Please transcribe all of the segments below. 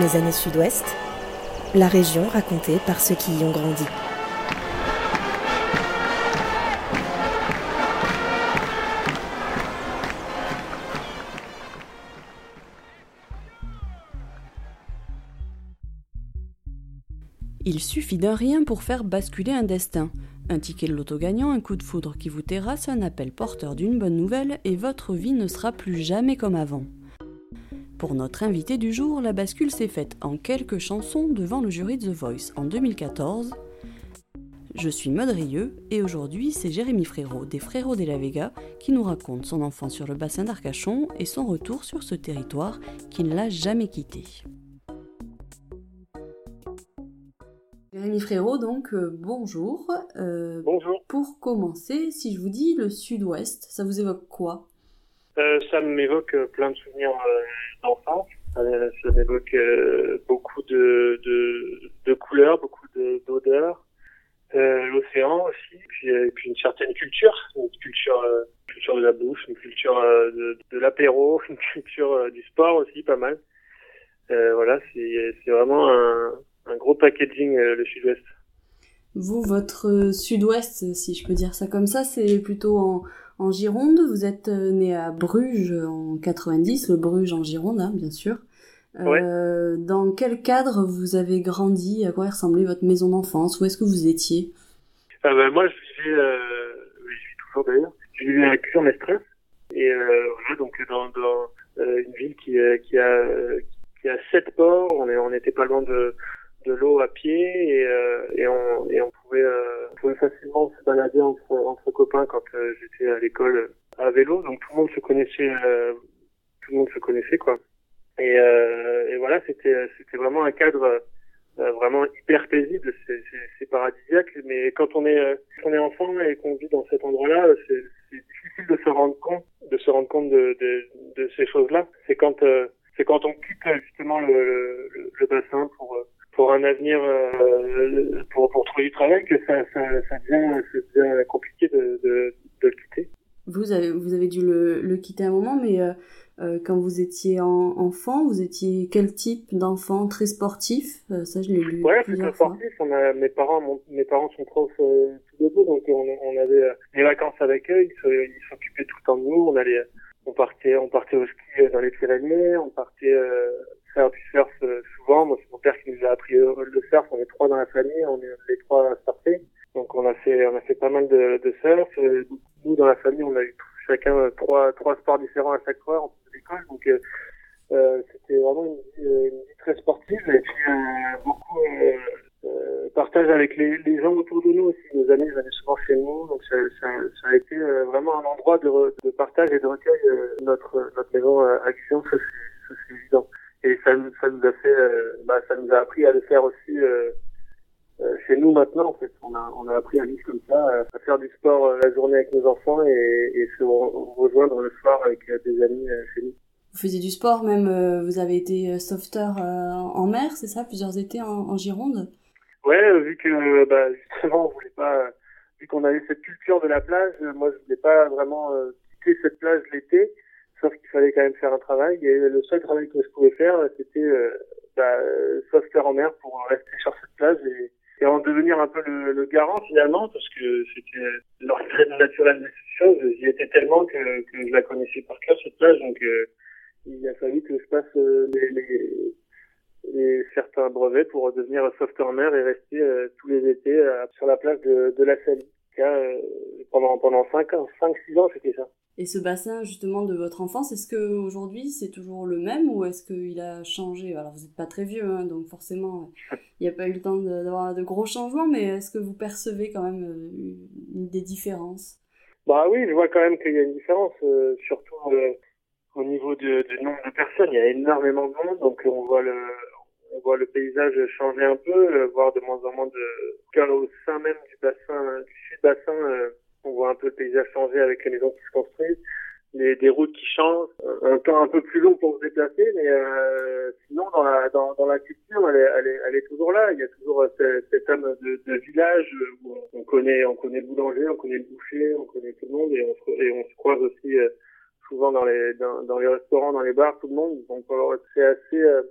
Mes années sud-ouest, la région racontée par ceux qui y ont grandi. Il suffit d'un rien pour faire basculer un destin. Un ticket de loto gagnant, un coup de foudre qui vous terrasse, un appel porteur d'une bonne nouvelle et votre vie ne sera plus jamais comme avant. Pour notre invité du jour, la bascule s'est faite en quelques chansons devant le jury de The Voice en 2014. Je suis Modrieux et aujourd'hui c'est Jérémy Frérot des Frérots de la Vega qui nous raconte son enfance sur le bassin d'Arcachon et son retour sur ce territoire qui ne l'a jamais quitté. Jérémy Frérot, donc euh, bonjour. Euh, bonjour. Pour commencer, si je vous dis le sud-ouest, ça vous évoque quoi? Ça m'évoque plein de souvenirs d'enfance. Ça m'évoque beaucoup de, de, couleurs, beaucoup d'odeurs. L'océan aussi, puis, et puis une certaine culture, une culture, culture de la bouffe, une culture de, de l'apéro, une culture du sport aussi, pas mal. voilà, c'est vraiment un, un gros packaging euh, le sud-ouest. Vous, votre euh, sud-ouest, si je peux dire ça comme ça, c'est plutôt en, en Gironde. Vous êtes euh, né à Bruges en 90, le Bruges en Gironde, hein, bien sûr. Euh, Dans quel cadre vous avez grandi? À quoi ressemblait votre maison d'enfance? Où est-ce que vous étiez? Ah ben, Moi, je vivais, euh, je vis toujours d'ailleurs, je vivais à Cure-Mestresse. Et euh, voilà, donc dans, dans une ville qui, qui, a, qui a sept ports. On, est, on était pas loin de, de l'eau à pied et, euh, et, on, et on, pouvait, euh, on pouvait facilement se balader entre, copains quand euh, j'étais à l'école à vélo. Donc tout le monde se connaissait, tout le monde se connaissait quoi. Et, voilà, c'était vraiment un cadre vraiment hyper paisible. C'est paradisiaque. Mais quand on est enfant et qu'on vit dans cet endroit-là, c'est difficile de se rendre compte de ces choses-là. C'est quand on quitte justement le, le bassin pour pour un avenir euh, pour, pour trouver du travail que ça, ça, ça, devient, ça devient compliqué de, de, de, le quitter. Vous avez, vous avez dû le, le quitter un moment, mais euh, euh quand vous étiez en, enfant, vous étiez quel type d'enfant Très sportif? Euh, Ça, je l'ai lu. Ouais, très sportif. On a, mes, parents, mes parents sont profs tous les deux, donc on, on avait les vacances avec eux. Ils s'occupaient tout le temps de nous. On allait, on partait, on partait au ski dans les Pyrénées, on partait faire du surf souvent. Moi, c'est mon père qui nous a appris le surf. On est trois dans la famille, on est les trois surfés. Donc on a fait on a fait pas mal de, de surf. Nous dans la famille, on a eu chacun trois trois sports différents à chaque fois en l'école. Donc euh, euh, c'était vraiment une vie, une vie, très sportive et puis euh, beaucoup euh, partage avec les, les, gens autour de nous aussi. Nos amis venaient souvent chez nous, donc ça, ça, ça a été vraiment un endroit de, de partage et de recueil. notre notre maison à Guillaume, c'est évident et ça, ça nous a fait, euh, bah, ça nous a appris à le faire aussi euh, euh, chez nous maintenant. En fait, on a, on a appris à vivre comme ça, à faire du sport la journée avec nos enfants et, et se rejoindre le soir avec des amis chez nous. Vous faisiez du sport, même vous avez été sauveteur en mer, c'est ça, plusieurs étés en, en Gironde? Ouais, vu que bah, justement on voulait pas, vu qu'on avait cette culture de la plage, moi je voulais pas vraiment quitter cette plage l'été sauf qu'il fallait quand même faire un travail. Et le seul travail que je pouvais faire, c'était euh, bah, sauveteur en mer pour rester sur cette plage et, en devenir un peu le, garant finalement, parce que c'était l'ordre naturel des choses. J'y étais tellement que, que je la connaissais par cœur cette plage, donc euh, il a fallu que je passe euh, les, certains brevets pour devenir sauveteur en mer et rester euh, tous les étés sur la plage de, de la Salie. pendant pendant cinq ans, cinq six ans, c'était ça. Et ce bassin justement de votre enfance, est-ce que aujourd'hui c'est toujours le même ou est-ce qu'il a changé? Alors vous n'êtes pas très vieux, hein, donc forcément il n'y a pas eu le temps d'avoir de, gros changements, mais est-ce que vous percevez quand même euh, des différences? Bah oui, je vois quand même qu'il y a une différence, euh, surtout euh, au niveau du nombre de personnes. Il y a énormément de monde, donc on voit le on voit le paysage changer un peu, voir de moins en moins de au sein même du bassin, du sud bassin on voit un peu le paysage changer avec les maisons qui se construisent, les, des routes qui changent, un temps un peu plus long pour se déplacer, mais euh, sinon dans la dans, dans la culture, elle est, elle est, elle est toujours là. Il y a toujours cette, cette âme de, de, village où on connaît on connaît le boulanger, on connaît le boucher, on connaît tout le monde et on se, et on se croise aussi euh, souvent dans les dans, les restaurants, dans les bars, tout le monde. Donc c'est assez euh,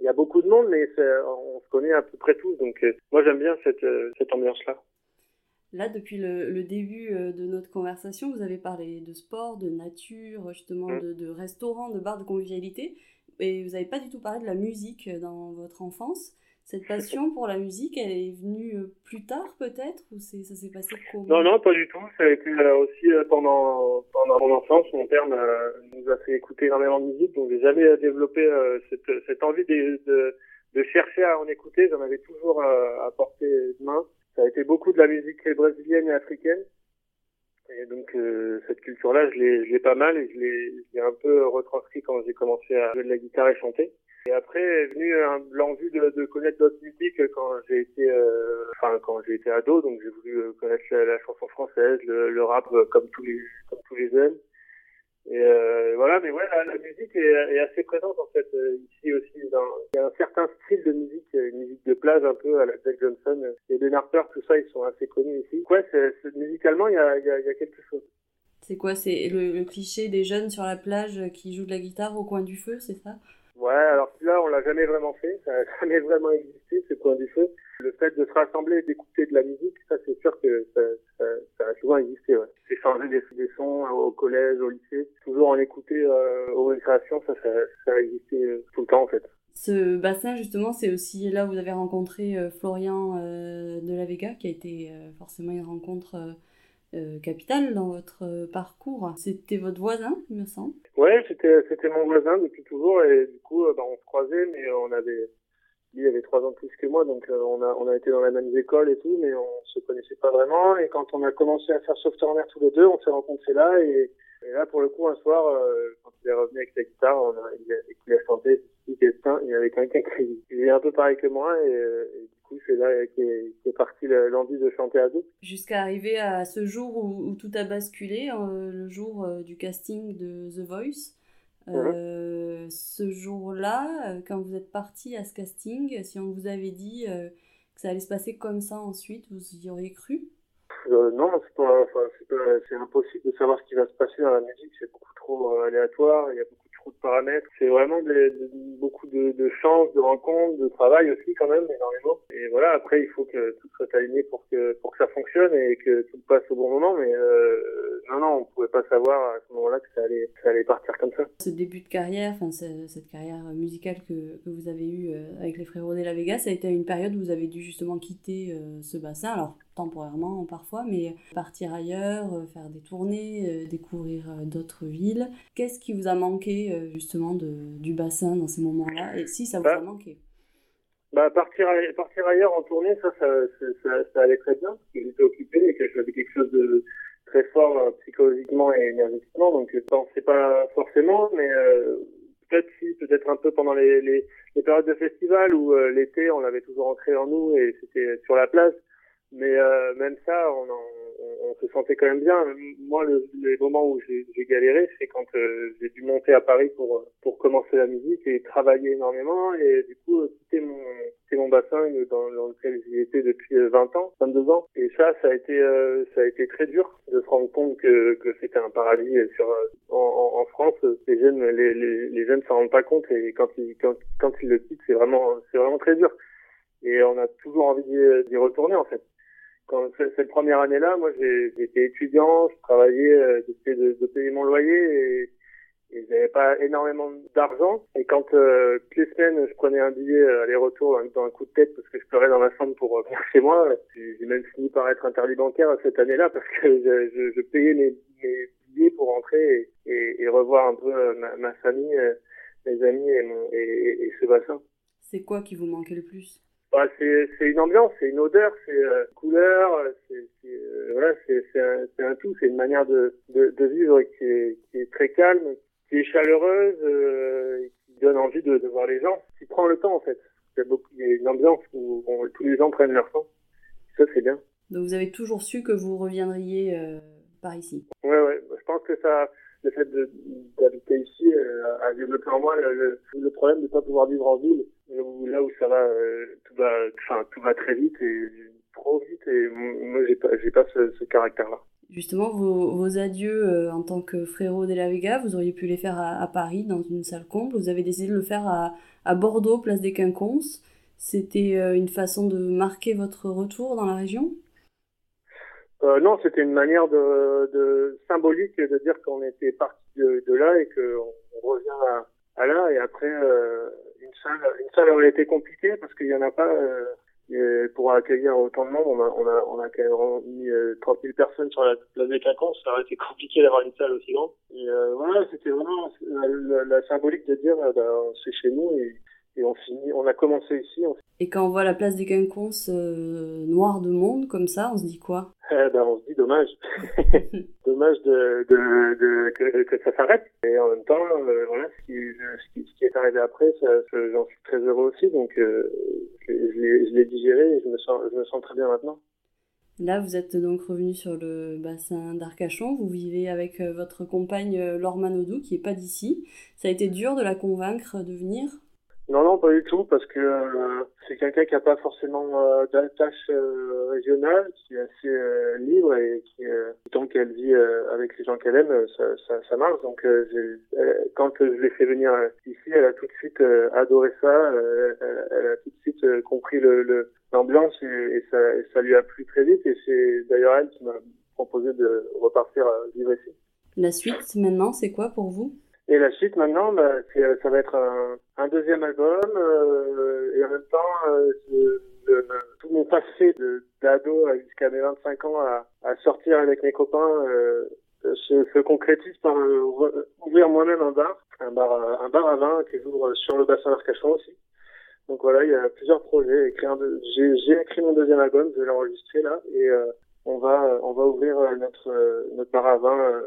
il y a beaucoup de monde, mais on se connaît à peu près tous. Donc euh, moi j'aime bien cette, euh, cette ambiance-là. Là, depuis le, début euh, de notre conversation, vous avez parlé de sport, de nature, justement mm. de, de restaurants, de bars de convivialité, et vous n'avez pas du tout parlé de la musique dans votre enfance. Cette passion pour la musique, elle est venue euh, plus tard peut-être ou ça s'est passé comment? Non, non, pas du tout. Ça a été euh, aussi euh, pendant, pendant mon enfance. Mon père nous a fait écouter énormément de musique, donc j'ai jamais développé cette, cette envie de, de, de, chercher à en écouter. J'en avais toujours à portée de main. Ça a été beaucoup de la musique brésilienne et africaine. Et donc cette culture-là, je l'ai pas mal et je l'ai un peu retranscrit quand j'ai commencé à jouer de la guitare et chanter. Et après est venu l'envie de, de, connaître d'autres musiques quand j'ai été, euh, enfin quand j'ai été ado, donc j'ai voulu euh, connaître la, chanson française, le, le, rap euh, comme tous les comme tous les jeunes. Et euh, voilà, mais ouais, la, musique est, assez présente en fait ici aussi. Il y a un certain style de musique, une musique de plage un peu à la Jack Johnson. Et Ben Harper, tout ça, ils sont assez connus ici. Ouais, musicalement, il y a, quelque chose. C'est quoi C'est le cliché des jeunes sur la plage qui jouent de la guitare au coin du feu, c'est ça? Ouais, alors là, on l'a jamais vraiment fait, ça n'a jamais vraiment existé, ce point du feu. Le fait de se rassembler et d'écouter de la musique, ça c'est sûr que ça, ça, ça, a souvent existé. Ouais. Échanger des, des sons au collège, au lycée, toujours en écouter euh, aux récréations, ça, ça, ça a existé euh, tout le temps en fait. Ce bassin, justement, c'est aussi là où vous avez rencontré euh, Florian euh, de la Vega, qui a été euh, forcément une rencontre euh, capitale dans votre euh, parcours. C'était votre voisin, il me semble. Ouais, c'était mon voisin depuis toujours et du coup, euh, bah, on se croisait, mais on avait lui avait trois ans plus que moi, donc on a on a été dans la même école et tout, mais on se connaissait pas vraiment. Et quand on a commencé à faire Software tous les deux, on s'est rencontrés là et, et, là pour le coup un soir, quand il est revenu avec sa guitare, on a, il, a, il a chanté, il y avait quelqu'un qui, qui est un peu pareil que moi et, et c'est là qu'est est partie l'envie de chanter à deux. Jusqu'à arriver à ce jour où, tout a basculé, euh, le jour euh, du casting de The Voice. Euh, ce jour-là, quand vous êtes parti à ce casting, si on vous avait dit que ça allait se passer comme ça ensuite, vous y auriez cru? Non, c'est impossible de savoir ce qui va se passer dans la musique, c'est beaucoup trop aléatoire, il y a beaucoup de paramètres. C'est vraiment beaucoup de, de de rencontres, de travail aussi quand même, énormément. Et voilà, après, il faut que tout soit aligné pour que, pour que ça fonctionne et que tout passe au bon moment. Mais euh, non, non, on pouvait pas savoir à ce moment-là que ça allait, ça allait partir comme ça. Ce début de carrière, enfin cette carrière musicale que, que vous avez eue euh, avec les frérots de la Vega, ça a été une période où vous avez dû justement quitter euh, ce bassin. Alors temporairement parfois, mais partir ailleurs, euh, faire des tournées, découvrir d'autres villes. Qu'est-ce qui vous a manqué justement de, du bassin dans ces moments-là Et si ça vous a bah, manqué? Bah, partir, partir ailleurs en tournée, ça, ça, ça, ça allait très bien, parce que j'étais occupé et que j'avais quelque chose de très fort euh, psychologiquement et énergétiquement, donc je pensais pas forcément, mais euh, peut-être si, peut-être un peu pendant les, les, périodes de festival où euh, l'été, on l'avait toujours ancré en nous et c'était sur la place. Mais même ça, on, on, on, se sentait quand même bien. Moi, le, les moments où j'ai galéré, c'est quand j'ai dû monter à Paris pour pour commencer la musique et travailler énormément et du coup quitter mon c'est mon bassin dans, lequel j'y étais depuis 20 euh, ans, 22 ans. Et ça, ça a été, euh, ça a été très dur de se rendre compte que, que c'était un paradis sur, euh, en, en, France. Les jeunes, les, les, les jeunes s'en rendent pas compte et quand ils, quand, quand ils le quittent, c'est vraiment, c'est vraiment très dur. Et on a toujours envie d'y retourner, en fait. Quand cette première année-là, moi, j'étais étudiant, je travaillais, j'essayais de, de payer mon loyer et et j'avais pas énormément d'argent. Et quand euh, toutes les semaines je prenais un billet euh, aller-retour dans un coup de tête parce que je pleurais dans ma chambre pour euh, chez moi, j'ai même fini par être interdit bancaire cette année-là parce que je, je, je payais mes, mes, billets pour rentrer et, et, et revoir un peu euh, ma, ma, famille, mes amis et, mon, et, et ce bassin. C'est quoi qui vous manquait le plus? Bah, c'est c'est une ambiance, c'est une odeur, c'est euh, couleur, c'est voilà, c'est c'est un, un, tout, c'est une manière de, de, de vivre qui est, qui est très calme, qui est chaleureuse, euh, qui donne envie de, de, voir les gens, qui prend le temps en fait. Il y a, beaucoup, il y a une ambiance où tous les gens prennent leur temps. Ça c'est bien. Donc vous avez toujours su que vous reviendriez euh, par ici? Ouais ouais, je pense que ça, le fait d'habiter ici euh, a développé en moi le, problème de ne pas pouvoir vivre en ville, là où ça va, euh, tout va, tout va très vite et trop vite et moi j'ai pas, pas ce, caractère-là Justement, vos, adieux euh, en tant que frérot de la Vega, vous auriez pu les faire à, Paris, dans une salle comble. Vous avez décidé de le faire à, Bordeaux, place des Quinconces. C'était euh, une façon de marquer votre retour dans la région? Euh, Non, c'était une manière de, symbolique de dire qu'on était parti de, là et qu'on on revient à, là. Et après, une, salle, une salle aurait été compliquée parce qu'il n'y en a pas et pour accueillir autant de monde, on a, on a, on a quand même mis 30 000 personnes sur la place des Quinconces. Ça aurait été compliqué d'avoir une salle aussi grande. Et euh, voilà, c'était vraiment la, la, symbolique de dire, euh, bah, c'est chez nous et, et on finit, on a commencé ici. Et quand on voit la place des Quinconces euh, noire de monde comme ça, on se dit quoi? Eh ben, on se dit dommage, dommage de, de, de que, que, ça s'arrête. Et en même temps, euh, voilà, ce qui, ce, qui, ce qui, est arrivé après, j'en suis très heureux aussi. Donc, euh, je, l'ai digéré et je me sens, je me sens très bien maintenant. Là, vous êtes donc revenu sur le bassin d'Arcachon. Vous vivez avec euh, votre compagne Laure Manodou, qui est pas d'ici. Ça a été dur de la convaincre de venir? Non, non, pas du tout, parce que euh, c'est quelqu'un qui n'a pas forcément euh, d'attache euh, régionale, qui est assez euh, libre et qui, tant qu'elle vit avec les gens qu'elle aime, ça, ça, ça, marche. Donc, quand je l'ai fait venir ici, elle a tout de suite adoré ça, elle, a tout de suite compris l'ambiance le, et, et, ça, et, ça, lui a plu très vite. Et c'est d'ailleurs elle qui m'a proposé de repartir vivre ici. La suite, maintenant, c'est quoi pour vous? Et la suite maintenant, bah, ça va être un, un deuxième album euh, et en même temps, euh, tout mon passé d'ado jusqu'à mes 25 ans à, à, sortir avec mes copains euh, se, se, concrétise par euh, ouvrir moi-même un bar, un bar, un bar à vin qui ouvre sur le bassin d'Arcachon aussi. Donc voilà, il y a plusieurs projets. J'ai écrit mon deuxième album, je vais l'enregistrer là et euh, on va on va ouvrir notre notre bar à vin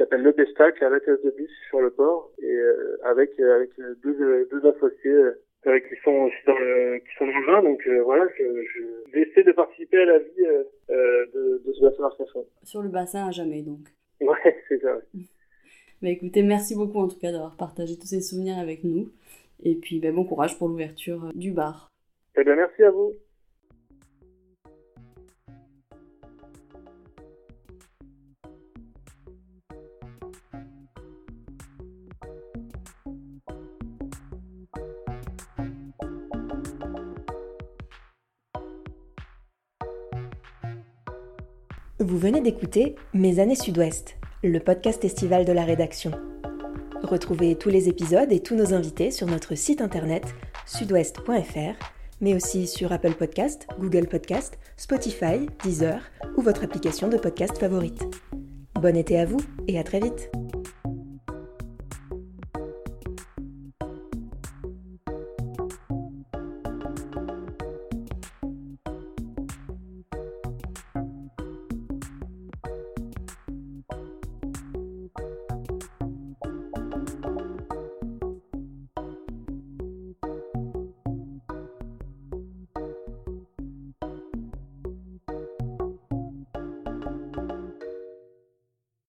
s'appelle Le Pestac à la case de bus sur le port et euh, avec euh, avec deux, deux associés euh, qui sont aussi dans le qui sont dans le vin donc voilà je, je vais essayer de participer à la vie de, de ce bassin d'Arcachon. Sur le bassin à jamais donc. Ouais c'est ça. Mais écoutez merci beaucoup en tout cas d'avoir partagé tous ces souvenirs avec nous et puis ben, bon courage pour l'ouverture du bar. Eh bien merci à vous. Vous venez d'écouter Mes années Sud-Ouest, le podcast estival de la rédaction. Retrouvez tous les épisodes et tous nos invités sur notre site internet sudouest.fr, mais aussi sur Apple Podcast, Google Podcast, Spotify, Deezer ou votre application de podcast favorite. Bon été à vous et à très vite